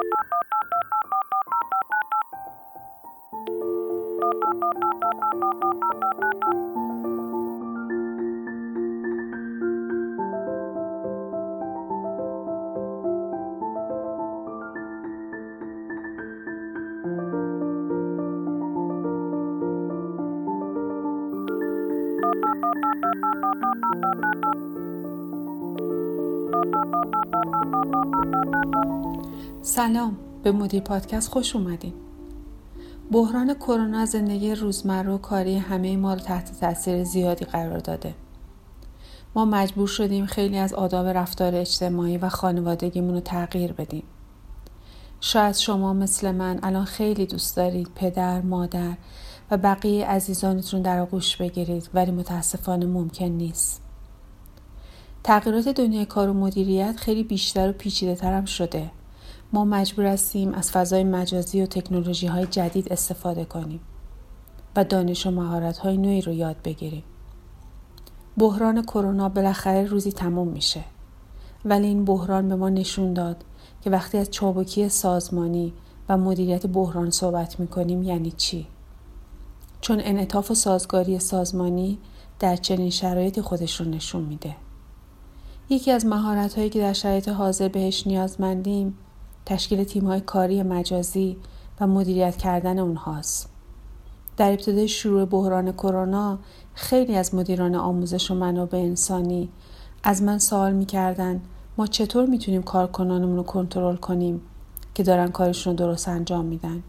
Thank you. سلام. به مدیر پادکست خوش اومدین. بحران کرونا زندگی روزمره و کاری همه ما رو تحت تاثیر زیادی قرار داده. ما مجبور شدیم خیلی از آداب رفتار اجتماعی و خانوادگیمون رو تغییر بدیم. شاید شما مثل من الان خیلی دوست دارید پدر، مادر و بقیه عزیزانتون در آغوش بگیرید ولی متاسفانه ممکن نیست. تغییرات دنیای کار و مدیریت خیلی بیشتر و پیچیده ترم شده. ما مجبور هستیم از فضای مجازی و تکنولوژی های جدید استفاده کنیم و دانش و مهارت های نوعی رو یاد بگیریم. بحران کرونا بالاخره روزی تموم میشه. ولی این بحران به ما نشون داد که وقتی از چابکی سازمانی و مدیریت بحران صحبت می‌کنیم یعنی چی؟ چون انعطاف و سازگاری سازمانی در چنین شرایطی خودش رو نشون میده. یکی از مهارت هایی که در شرایط حاضر بهش نیازمندیم تشکیل تیم‌های کاری مجازی و مدیریت کردن اونهاست. در ابتدای شروع بحران کرونا خیلی از مدیران آموزش و منابع انسانی از من سوال می‌کردن ما چطور می‌تونیم کارکنانمون رو کنترل کنیم که دارن کارشون رو درست انجام میدن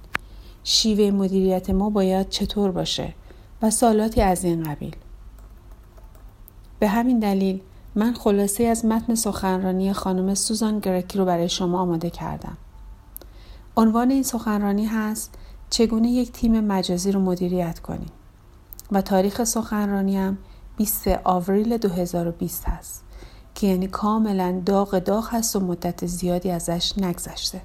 شیوه مدیریت ما باید چطور باشه و سالاتی از این قبیل به همین دلیل من خلاصه از متن سخنرانی خانم سوزان گرکی رو برای شما آماده کردم. عنوان این سخنرانی هست چگونه یک تیم مجازی رو مدیریت کنیم و تاریخ سخنرانی هم 20 آوریل 2020 هست که یعنی کاملا داغ داغ هست و مدت زیادی ازش نگذشته.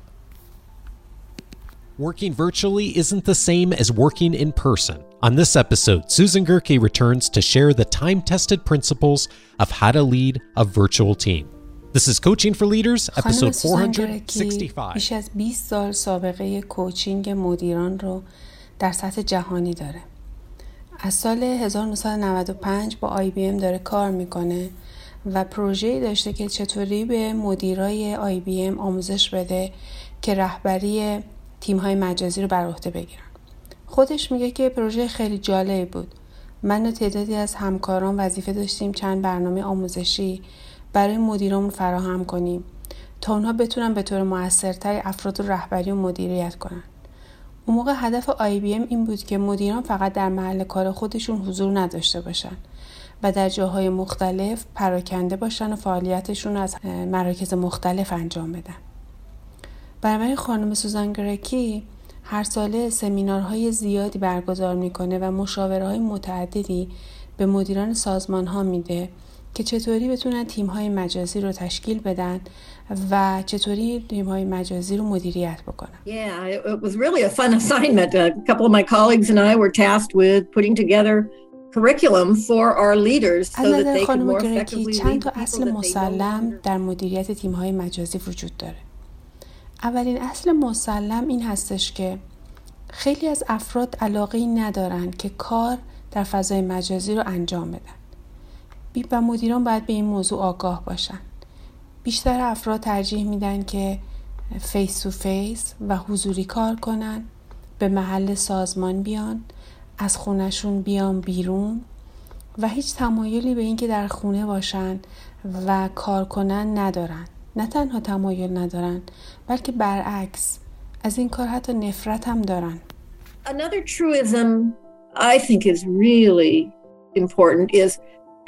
Working virtually isn't the same as working in person. On this episode, Susan Gerke returns to share the time tested principles of how to lead a virtual team. This is Coaching for Leaders, episode 465. بیش از 20 سال سابقه کوچینگ مدیران رو در سطح جهانی داره. از سال 1995 با آی بی ام داره کار میکنه و پروژه‌ای داشته که چطوری به مدیرای آی بی ام آموزش بده که رهبری تیم های مجازی رو بر عهده بگیرن. خودش میگه که پروژه خیلی جالبی بود. من و تعدادی از همکاران وظیفه داشتیم چند برنامه آموزشی برای مدیرامون فراهم کنیم تا اونها بتونن به طور موثرتری افراد رو رهبری و مدیریت کنن. اون موقع هدف آی بی ام این بود که مدیران فقط در محل کار خودشون حضور نداشته باشن و در جاهای مختلف پراکنده باشن و فعالیتشون از مراکز مختلف انجام بدن. بنابراین خانم سوزان گرکی هر ساله سمینارهای زیادی برگزار می‌کنه و مشاوره های متعددی به مدیران سازمان ها میده که چطوری بتونن تیم های مجازی رو تشکیل بدن و چطوری تیم های مجازی رو مدیریت بکنن. Yeah, it was really a fun assignment. A couple of my colleagues and I were tasked with putting together curriculum for our leaders so that they could more effectively چند تا اصل مسلم در مدیریت تیم های مجازی وجود داره. اولین اصل مسلم این هستش که خیلی از افراد علاقه ندارن که کار در فضای مجازی رو انجام بدن. و مدیران باید به این موضوع آگاه باشن. بیشتر افراد ترجیح میدن که face to face و حضوری کار کنن به محل سازمان بیان از خونشون بیان بیرون و هیچ تمایلی به اینکه در خونه باشن و کار کنن ندارن. نه تنها تمایل ندارن بلکه برعکس از این کار حتی نفرت هم دارن Another truism I think is really important is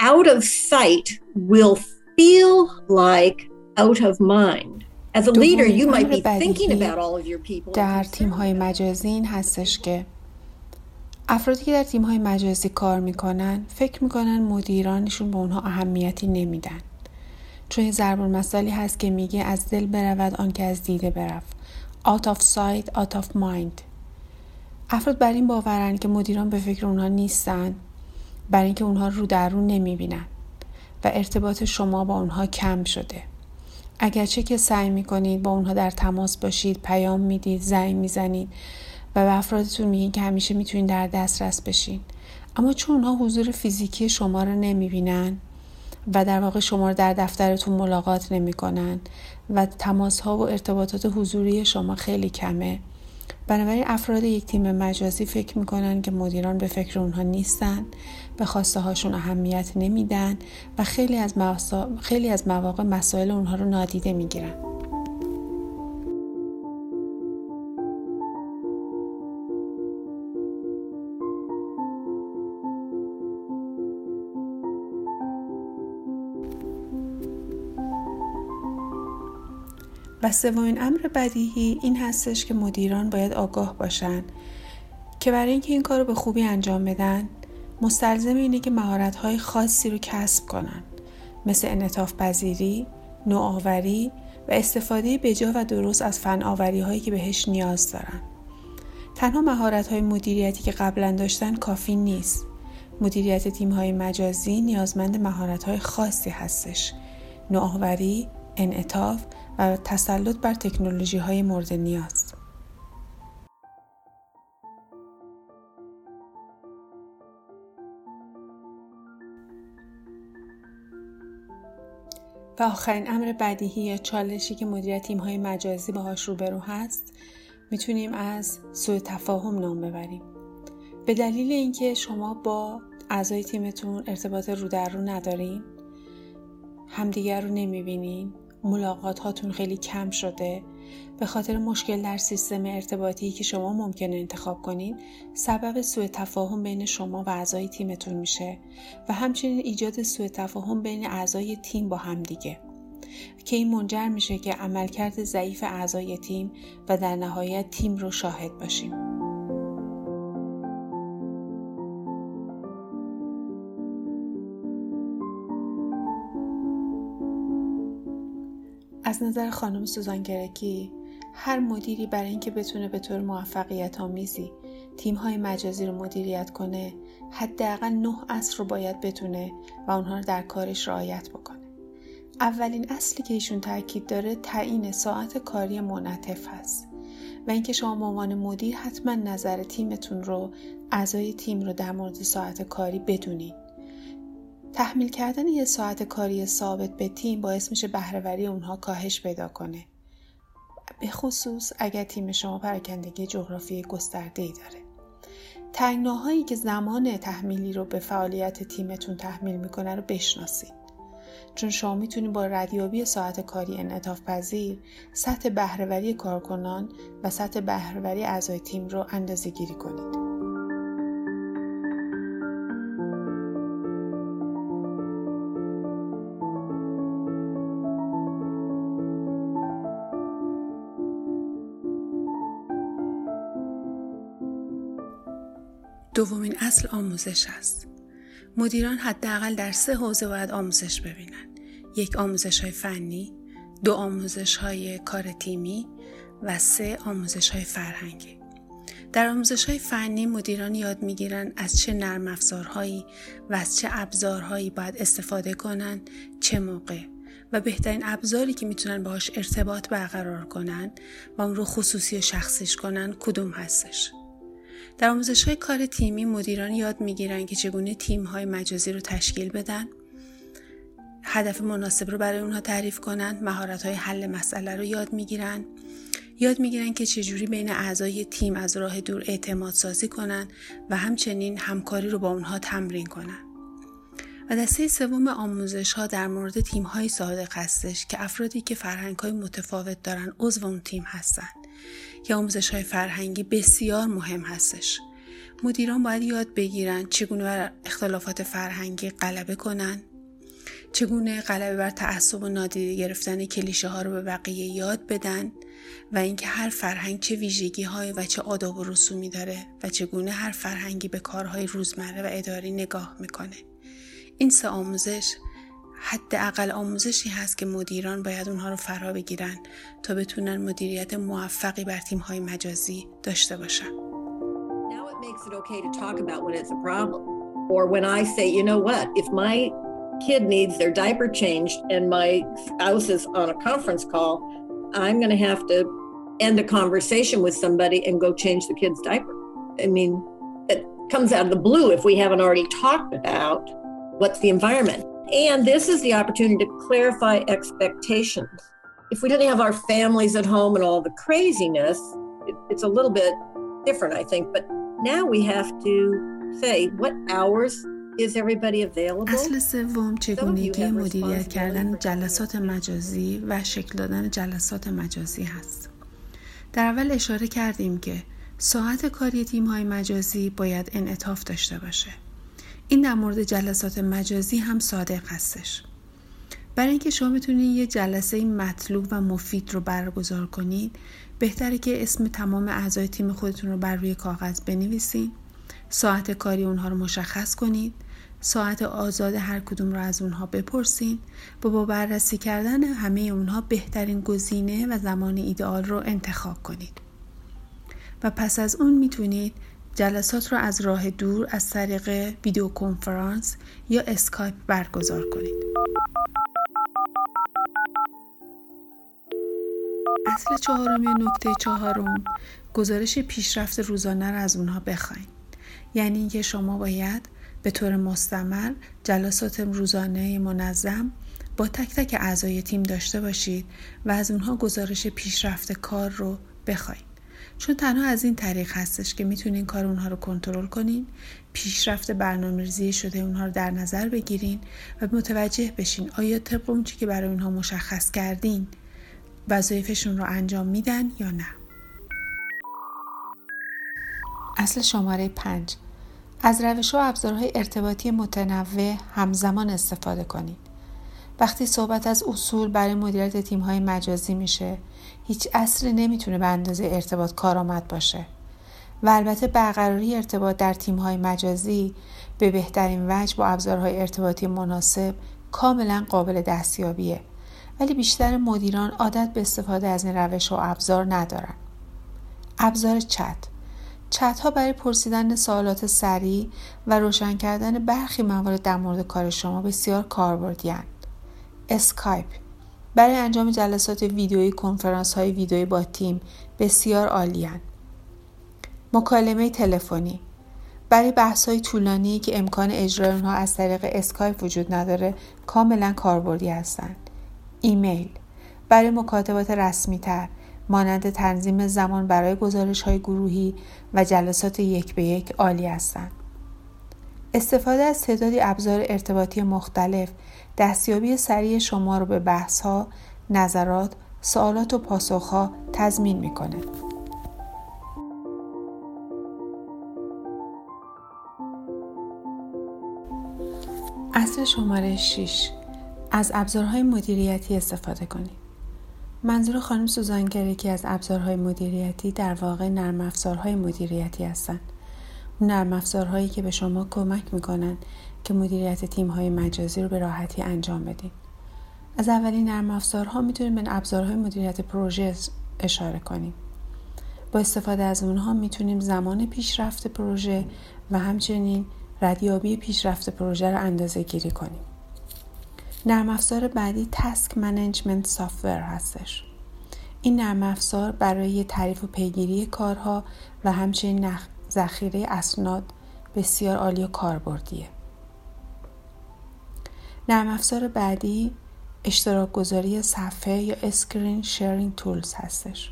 out of sight will feel like out of mind. As a leader you might be thinking about all of your people. در تیم های مجازی این هستش که افرادی که در تیم های مجازی کار می‌کنن فکر می‌کنن مدیرانشون به اونها اهمیتی نمیدن یه ضرب المثلی هست که میگه از دل برود آن که از دیده برفت. Out of sight out of mind. افراد بر این باورن که مدیران به فکر اونها نیستن برای اینکه اونها رو در رو نمی‌بینن و ارتباط شما با اونها کم شده. اگرچه که سعی می‌کنید با اونها در تماس باشید پیام می‌دید زنگ می‌زنید و به افرادتون میگین که همیشه می‌تونید در دسترس بشین. اما چون اونها حضور فیزیکی شما رو نمی‌بینن و در واقع شما رو در دفترتون ملاقات نمی‌کنن و تماس ها و ارتباطات حضوری شما خیلی کمه. بنابراین افراد یک تیم مجازی فکر می‌کنن که مدیران به فکر اونها نیستن به خواسته هاشون اهمیت نمیدن و خیلی از, خیلی از مواقع مسائل اونها رو نادیده می‌گیرن. و سومین امر بدیهی این هستش که مدیران باید آگاه باشن که برای اینکه این کار رو به خوبی انجام بدن مستلزم اینه که مهارت‌های خاصی رو کسب کنن مثل انعطاف پذیری، نوآوری و استفاده بجا و درست از فن آوری هایی که بهش نیاز دارن. تنها مهارت های مدیریتی که قبلا داشتن کافی نیست. مدیریت تیم های مجازی نیازمند مهارت های خاصی هستش. نوآوری، انعطاف و تسلط بر تکنولوژی های مورد نیاز. و آخرین امر بدیهی یا چالشی که مدیر تیم های مجازی باهاش روبرو هست می‌تونیم از سوء تفاهم نام ببریم به دلیل اینکه شما با اعضای تیمتون ارتباط رو در رو ندارین همدیگر رو نمی‌بینین ملاقات هاتون خیلی کم شده به خاطر مشکل در سیستم ارتباطی که شما ممکنه انتخاب کنید سبب سوء تفاهم بین شما و اعضای تیمتون میشه و همچنین ایجاد سوء تفاهم بین اعضای تیم با همدیگه که این منجر میشه که عملکرد ضعیف اعضای تیم و در نهایت تیم رو شاهد باشیم. از نظر خانم سوزان گرکی هر مدیری برای اینکه بتونه به طور موفقیت آمیزی تیم های مجازی رو مدیریت کنه حداقل نه اصل رو باید بتونه و اونها رو در کارش رعایت بکنه. اولین اصلی که ایشون تاکید داره تعیین ساعت کاری منعطف هست و اینکه شما به عنوان مدیر حتما نظر تیمتون رو اعضای تیم رو در مورد ساعت کاری بدونید تحمیل کردن یه ساعت کاری ثابت به تیم باعث میشه بهرهوری اونها کاهش پیدا کنه. به خصوص اگر تیم شما پراکندگی جغرافی گسترده ای داره. تنگناهایی که زمان تحمیلی رو به فعالیت تیمتون تحمیل می‌کنه رو بشناسید. چون شما می‌تونید با ردیابی ساعت کاری انعطاف پذیر سطح بهرهوری کارکنان و سطح بهرهوری اعضای تیم رو اندازه گیری کنید. دومین اصل آموزش است. مدیران حداقل در سه حوزه باید آموزش ببینن. یک آموزش های فنی، دو آموزش های کار تیمی و سه آموزش های فرهنگی. در آموزش های فنی مدیران یاد می‌گیرن از چه نرم افزارهایی و از چه ابزارهایی باید استفاده کنن چه موقع و بهترین ابزاری که می‌تونن باهاش ارتباط برقرار کنن و اون رو خصوصی و شخصیش کنن کدوم هستش در آموزش های کار تیمی مدیران یاد می‌گیرن که چگونه تیم های مجازی رو تشکیل بدن هدف مناسب رو برای اونها تعریف کنند مهارت های حل مسئله رو یاد می‌گیرن. یاد می‌گیرن که چجوری بین اعضای تیم از راه دور اعتماد سازی کنن و همچنین همکاری رو با اونها تمرین کنن. و دسته سوم آموزش ها در مورد تیم های صادق هستش که افرادی که فرهنگ های متفاوت دارن عضو اون تیم هستن. یا آموزش های فرهنگی بسیار مهم هستش. مدیران باید یاد بگیرن چگونه بر اختلافات فرهنگی غلبه کنن چگونه غلبه بر تعصب و نادیده گرفتن کلیشه ها رو به بقیه یاد بدن و اینکه هر فرهنگ چه ویژگی های و چه آداب و رسومی داره و چگونه هر فرهنگی به کارهای روزمره و اداری نگاه می‌کنه. این سه آموزش حداقل آموزشی هست که مدیران باید اونها رو فرا بگیرن تا بتونن مدیریت موفقی بر تیم های مجازی داشته باشن. Now it makes it okay to talk about when it's a problem. Or when I say, you know what, if my kid needs their diaper changed and my spouse is on a conference call, I'm going to have to end a conversation with somebody and go change the kid's diaper. I mean, it comes out of the blue if we haven't already talked about what's the environment. And this is the opportunity to clarify expectations. If we didn't have our families at home and all the craziness, it, it's a little bit different, I think. But now we have to say what hours is everybody available? اصل سوم چگونگی مدیریت کردن جلسات مجازی و شکل دادن جلسات مجازی هست. در اول اشاره کردیم که ساعت کاری تیم های مجازی باید انعطاف داشته باشه. این در مورد جلسات مجازی هم صادق هستش. برای اینکه شما بتونید یه جلسه مطلوب و مفید رو برگزار کنید بهتره که اسم تمام اعضای تیم خودتون رو بر روی کاغذ بنویسید. ساعت کاری اونها رو مشخص کنید. ساعت آزاد هر کدوم رو از اونها بپرسید. و با بررسی کردن همه اونها بهترین گزینه و زمان ایدئال رو انتخاب کنید. و پس از اون می‌تونید جلسات رو از راه دور از طریق ویدیو کنفرانس یا اسکایپ برگزار کنید. اصل چهارم یا نکته چهارم گزارش پیشرفت روزانه را از اونها بخواین. یعنی اینکه شما باید به طور مستمر جلسات روزانه منظم با تک تک اعضای تیم داشته باشید و از اونها گزارش پیشرفت کار رو بخواید چون تنها از این طریق هستش که می‌تونین کار اونها رو کنترل کنین پیشرفت برنامه ریزی شده اونها رو در نظر بگیرین و متوجه بشین آیا طبق اون که برای اونها مشخص کردین وظایفشون رو انجام میدن یا نه اصل شماره پنج از روش و ابزارهای ارتباطی متنوع همزمان استفاده کنید. وقتی صحبت از اصول برای مدیریت تیم‌های مجازی میشه، هیچ اصلی نمی‌تونه به اندازه ارتباط کارآمد باشه. و البته برقراری ارتباط در تیم‌های مجازی به بهترین وجه با ابزارهای ارتباطی مناسب کاملا قابل دستیابیه. ولی بیشتر مدیران عادت به استفاده از این روش و ابزار ندارن. ابزار چت چت ها برای پرسیدن سوالات سریع و روشن کردن برخی موارد در مورد کار شما بسیار کاربردی اسکایپ برای انجام جلسات ویدیویی کنفرانس های ویدیویی با تیم بسیار عالی مکالمه تلفنی. برای بحث های طولانی که امکان اجرای اونها از طریق اسکایپ وجود نداره کاملا کاربردی هستند. ایمیل. برای مکاتبات رسمی تر مانند تنظیم زمان برای گزارش های گروهی و جلسات یک به یک عالی هستند. استفاده از تعدادی ابزار ارتباطی مختلف دستیابی سریع شما رو به بحث ها، نظرات، سوالات و پاسخ ها تضمین می‌کنه. اصل شماره 6 از ابزارهای مدیریتی استفاده کنید. منظور خانم سوزان که از ابزارهای مدیریتی در واقع نرم افزارهای مدیریتی هستند. نرم افزارهایی که به شما کمک می‌کنن که مدیریت تیم های مجازی رو به راحتی انجام بدین. از اولین نرم افزارها می‌تونیم به ابزارهای مدیریت پروژه اشاره کنیم. با استفاده از اونها می‌تونیم زمان پیشرفت پروژه و همچنین ردیابی پیشرفت پروژه رو اندازه گیری کنیم. نرم افزار بعدی task management software هستش. این نرم افزار برای تعریف و پیگیری کارها و همچنین ذخیره اسناد بسیار عالی و کاربردیه. نرم افزار بعدی اشتراک گذاری صفحه یا screen sharing tools هستش.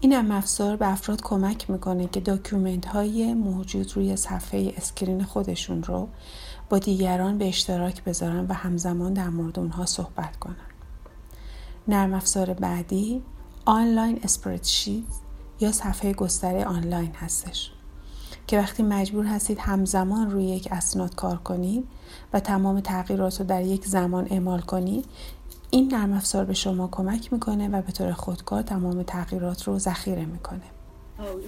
این نرم افزار به افراد کمک می‌کنه که document های موجود روی صفحه screen خودشون رو با دیگران به اشتراک بذارن و همزمان در مورد اونها صحبت کنن. نرم افزار بعدی آنلاین اسپریدشیت یا صفحه گستره آنلاین هستش که وقتی مجبور هستید همزمان روی یک اسناد کار کنید و تمام تغییرات رو در یک زمان اعمال کنید این نرم افزار به شما کمک می‌کنه و به طور خودکار تمام تغییرات رو ذخیره می‌کنه.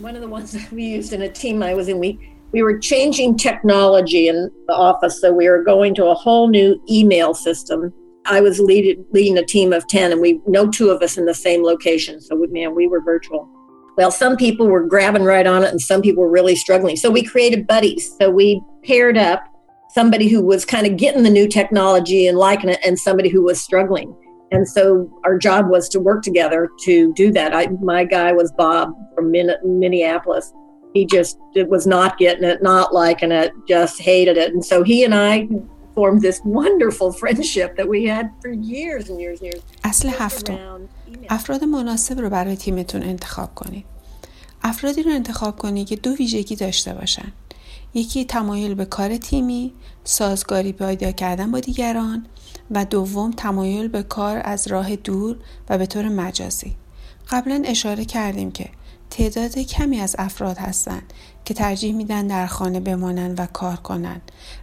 one of the ones that we used in a team I was in, we we were changing technology in the office. So we were going to a whole new email system. I was lead, leading a team of 10, and we no two of us in the same location. So, we, man, we were virtual. Well, some people were grabbing right on it, and some people were really struggling. So we created buddies. So we paired up somebody who was kind of getting the new technology and liking it and somebody who was struggling. And so our job was to work together to do that. I, my guy was bob from minneapolis. He just was not getting it not liking it just hated it. And so he and i formed this wonderful friendship that we had for years and years and years اصل هفتم. افراد مناسب رو برای تیمتون انتخاب کنید. افرادی رو انتخاب کنید که دو ویژگی داشته باشن. یکی تمایل به کار تیمی، سازگاری پیدا کردن با دیگران و دوم تمایل به کار از راه دور و به طور مجازی. قبلا اشاره کردیم که تعداد کمی از افراد هستند که ترجیح میدن در خانه بمانن و کار کنن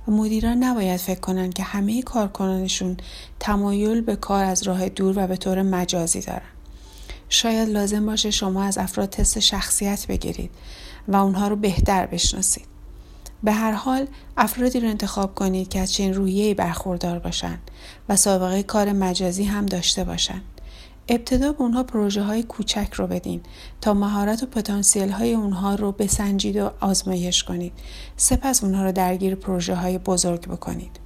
و مدیران نباید فکر کنن که همه کارکنانشون تمایل به کار از راه دور و به طور مجازی دارن. شاید لازم باشه شما از افراد تست شخصیت بگیرید و اونها رو بهتر بشناسید. به هر حال افرادی رو انتخاب کنید که از چنین رویه‌ای برخوردار باشند و سابقه کار مجازی هم داشته باشند. ابتدا به اونها پروژه های کوچک رو بدین تا مهارت و پتانسیل های اونها رو بسنجید و آزمایش کنید. سپس اونها رو درگیر پروژه های بزرگ بکنید.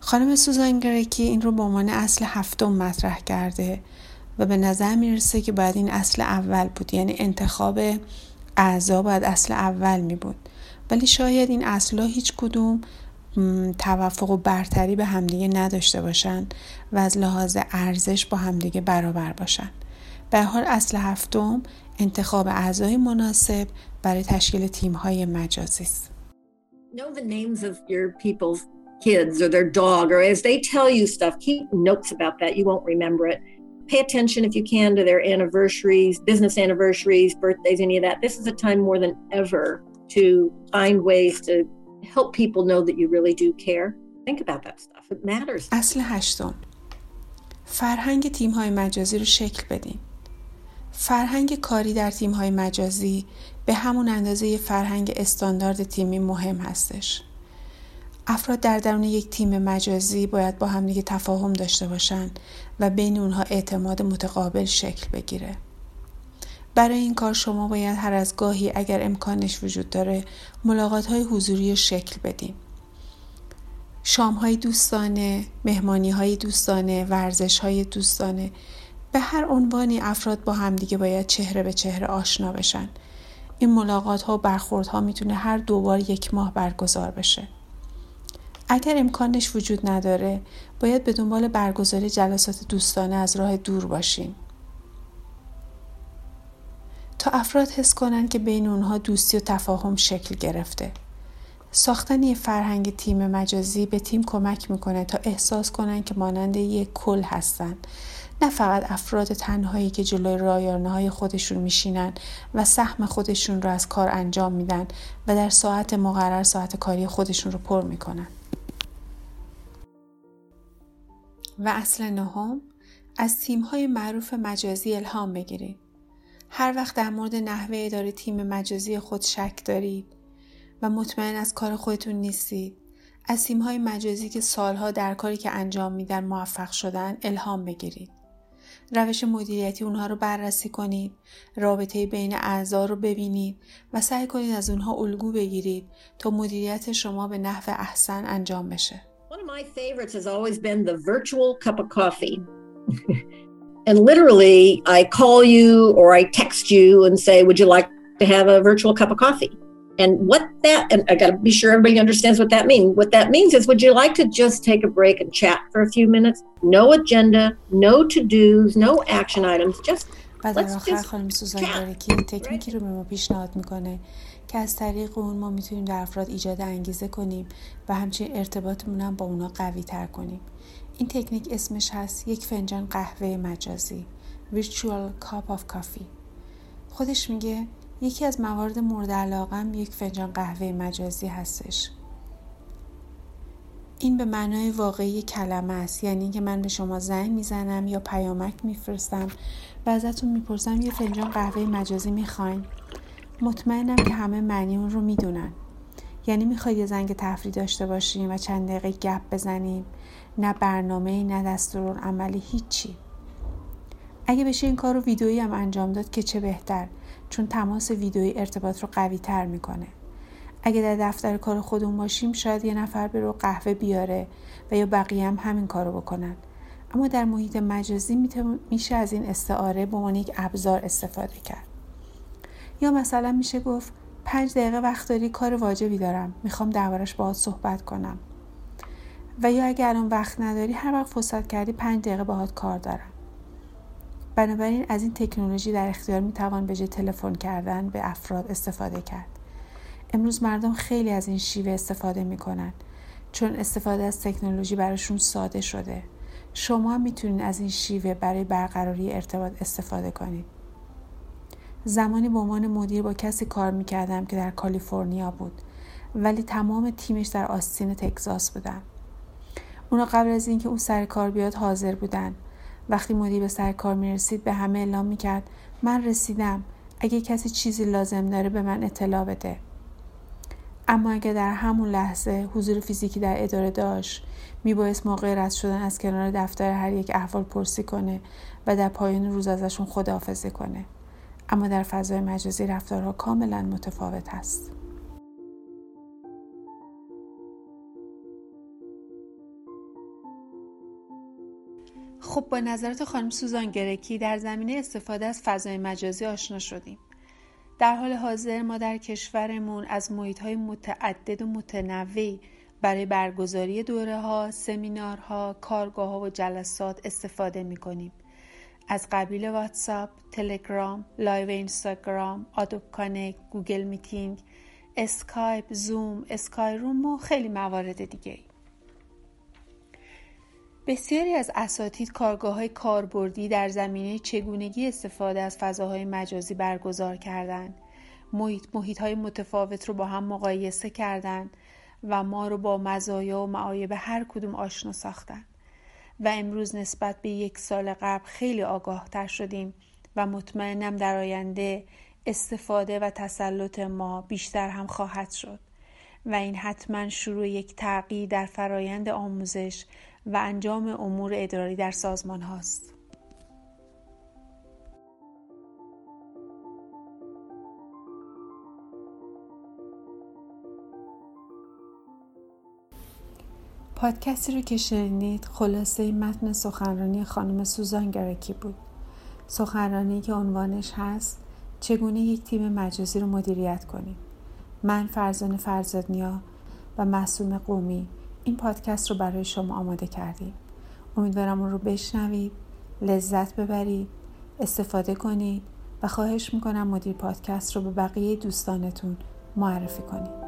خانم سوزان گرکی این رو به عنوان اصل هفتم مطرح کرده و به نظر می‌رسه که باید این اصل اول بود یعنی انتخاب اعضا باید اصل اول می بود ولی شاید این اصلا هیچ کدوم توافق و برتری به همدیگه نداشته باشن و از لحاظ ارزش با همدیگه برابر باشن به حال اصل هفتم انتخاب اعضای مناسب برای تشکیل تیم های مجازی است. Know the names of your people's kids or their dog or as they tell you stuff, keep notes about that. You won't remember it. Pay attention if you can to their anniversaries, business anniversaries, birthdays, any of that. This is a time more than ever to find ways to help people know that you really do care. Think about that stuff. It matters. اصل هشتم فرهنگ تیم های مجازی رو شکل بدین. فرهنگ کاری در تیم های مجازی به همون اندازه فرهنگ استاندارد تیمی مهم هستش. افراد در درون یک تیم مجازی باید با همدیگه تفاهم داشته باشن و بین اونها اعتماد متقابل شکل بگیره. برای این کار شما باید هر از گاهی اگر امکانش وجود داره ملاقات های حضوری شکل بدین. شام های دوستانه، مهمانی های دوستانه، ورزش های دوستانه به هر عنوانی افراد با همدیگه باید چهره به چهره آشنا بشن. این ملاقات ها و برخورد ها می‌تونه هر دوبار یک ماه برگزار بشه. اگر امکانش وجود نداره باید به دنبال برگزاری جلسات دوستانه از راه دور باشین. افراد حس کنند که بین اونها دوستی و تفاهم شکل گرفته. ساختن یه فرهنگ تیم مجازی به تیم کمک می‌کنه تا احساس کنن که مانند یک کل هستن. نه فقط افراد تنهایی که جلوی رایانه های خودشون میشینن و سهم خودشون رو از کار انجام میدن و در ساعت مقرر ساعت کاری خودشون رو پر می‌کنن. و اصل نهم از تیم های معروف مجازی الهام بگیرید. هر وقت در مورد نحوه اداره تیم مجازی خود شک دارید و مطمئن از کار خودتون نیستید از های مجازی که سالها در کاری که انجام میدن موفق شدن الهام بگیرید روش مدیریتی اونها رو بررسی کنید رابطه بین اعضا رو ببینید و سعی کنید از اونها الگو بگیرید تا مدیریت شما به نحو احسن انجام بشه One of my favorites has always been the virtual cup of coffee. And literally, I call you or I text you and say, Would you like to have a virtual cup of coffee? And what that, and I got to be sure everybody understands what that means. What that means is, would you like to just take a break and chat for a few minutes? No agenda, no to dos, no action items, just بعد در آخر خانم سوزان که تکنیکی رو به ما پیشنهاد میکنه که از طریق اون ما میتونیم در افراد ایجاد انگیزه کنیم و همچنین ارتباطمون هم با اونا قوی تر کنیم این تکنیک اسمش هست یک فنجان قهوه مجازی Virtual Cup of Coffee. خودش میگه یکی از موارد مورد علاقم یک فنجان قهوه مجازی هستش. این به معنای واقعی کلمه است یعنی که من به شما زنگ می‌زنم یا پیامک میفرستم و ازتون می‌پرسم یه فنجان قهوه مجازی می‌خواین. مطمئنم که همه معنی اون رو می‌دونن. یعنی می‌خواید یه زنگ تفریح داشته باشیم و چند دقیقه گپ بزنیم نه برنامه نه دستور عملی هیچی. اگه بشه این کار رو ویدئویی هم انجام داد که چه بهتر؟ چون تماس ویدئویی ارتباط رو قوی تر می‌کنه. اگه در دفتر کار خودمون باشیم شاید یه نفر به رو قهوه بیاره و یا بقیه هم همین کارو بکنن. اما در محیط مجازی میشه از این استعاره به عنوان یک ابزار استفاده کرد. یا مثلا میشه گفت پنج دقیقه وقت داری کار واجبی دارم. می‌خوام دربارش باهات صحبت کنم. و یا اگر الان وقت نداری هر وقت فرصت کردی پنج دقیقه باهات کار دارم. بنابراین از این تکنولوژی در اختیار می‌توان به جای تلفن کردن به افراد استفاده کرد. امروز مردم خیلی از این شیوه استفاده می‌کنن چون استفاده از تکنولوژی براشون ساده شده. شما می‌تونید از این شیوه برای برقراری ارتباط استفاده کنید زمانی به عنوان مدیر با کسی کار می‌کردم که در کالیفرنیا بود ولی تمام تیمش در آستین تگزاس بودن. اونا قبل از اینکه او سر کار بیاد حاضر بودن. وقتی مدیر به سر کار می‌رسید به همه اعلام می‌کرد من رسیدم. اگه کسی چیزی لازم داره به من اطلاع بده. اما اگه در همون لحظه حضور فیزیکی در اداره داشت میبایست موقع رد شدن از کنار دفتر هر یک احوال پرسی کنه و در پایان روز ازشون خداحافظی کنه. اما در فضای مجازی رفتارها کاملا متفاوت است. خب با نظرات خانم سوزان گرکی در زمینه استفاده از فضای مجازی آشنا شدیم در حال حاضر ما در کشورمون از محیط های متعدد و متنوعی برای برگزاری دوره ها، سمینارها، کارگاه ها و جلسات استفاده می کنیم. از قبیل واتساپ، تلگرام، live اینستاگرام، Adobe Connect، Google Meeting، اسکایپ، زوم، Skyroom و خیلی موارد دیگه بسیاری از اساتید کارگاه های کاربردی در زمینه چگونگی استفاده از فضاهای مجازی برگزار کردند. محیط, محیط های متفاوت رو با هم مقایسه کردند و ما رو با مزایا و معایب هر کدوم آشنا ساختند. و امروز نسبت به یک سال قبل خیلی آگاه تر شدیم و مطمئنم در آینده استفاده و تسلط ما بیشتر هم خواهد شد و این حتما شروع یک تغییر در فرایند آموزش و انجام امور اداری در سازمان هاست. پادکستی رو که شنید خلاصه متن سخنرانی خانم سوزان گرکی بود سخنرانی که عنوانش هست چگونه یک تیم مجازی رو مدیریت کنیم من فرزان فرزادنیا و معصوم قومی این پادکست رو برای شما آماده کردیم. امیدوارم اون رو بشنوید لذت ببرید استفاده کنید و خواهش می‌کنم مدیر پادکست رو به بقیه دوستانتون معرفی کنید.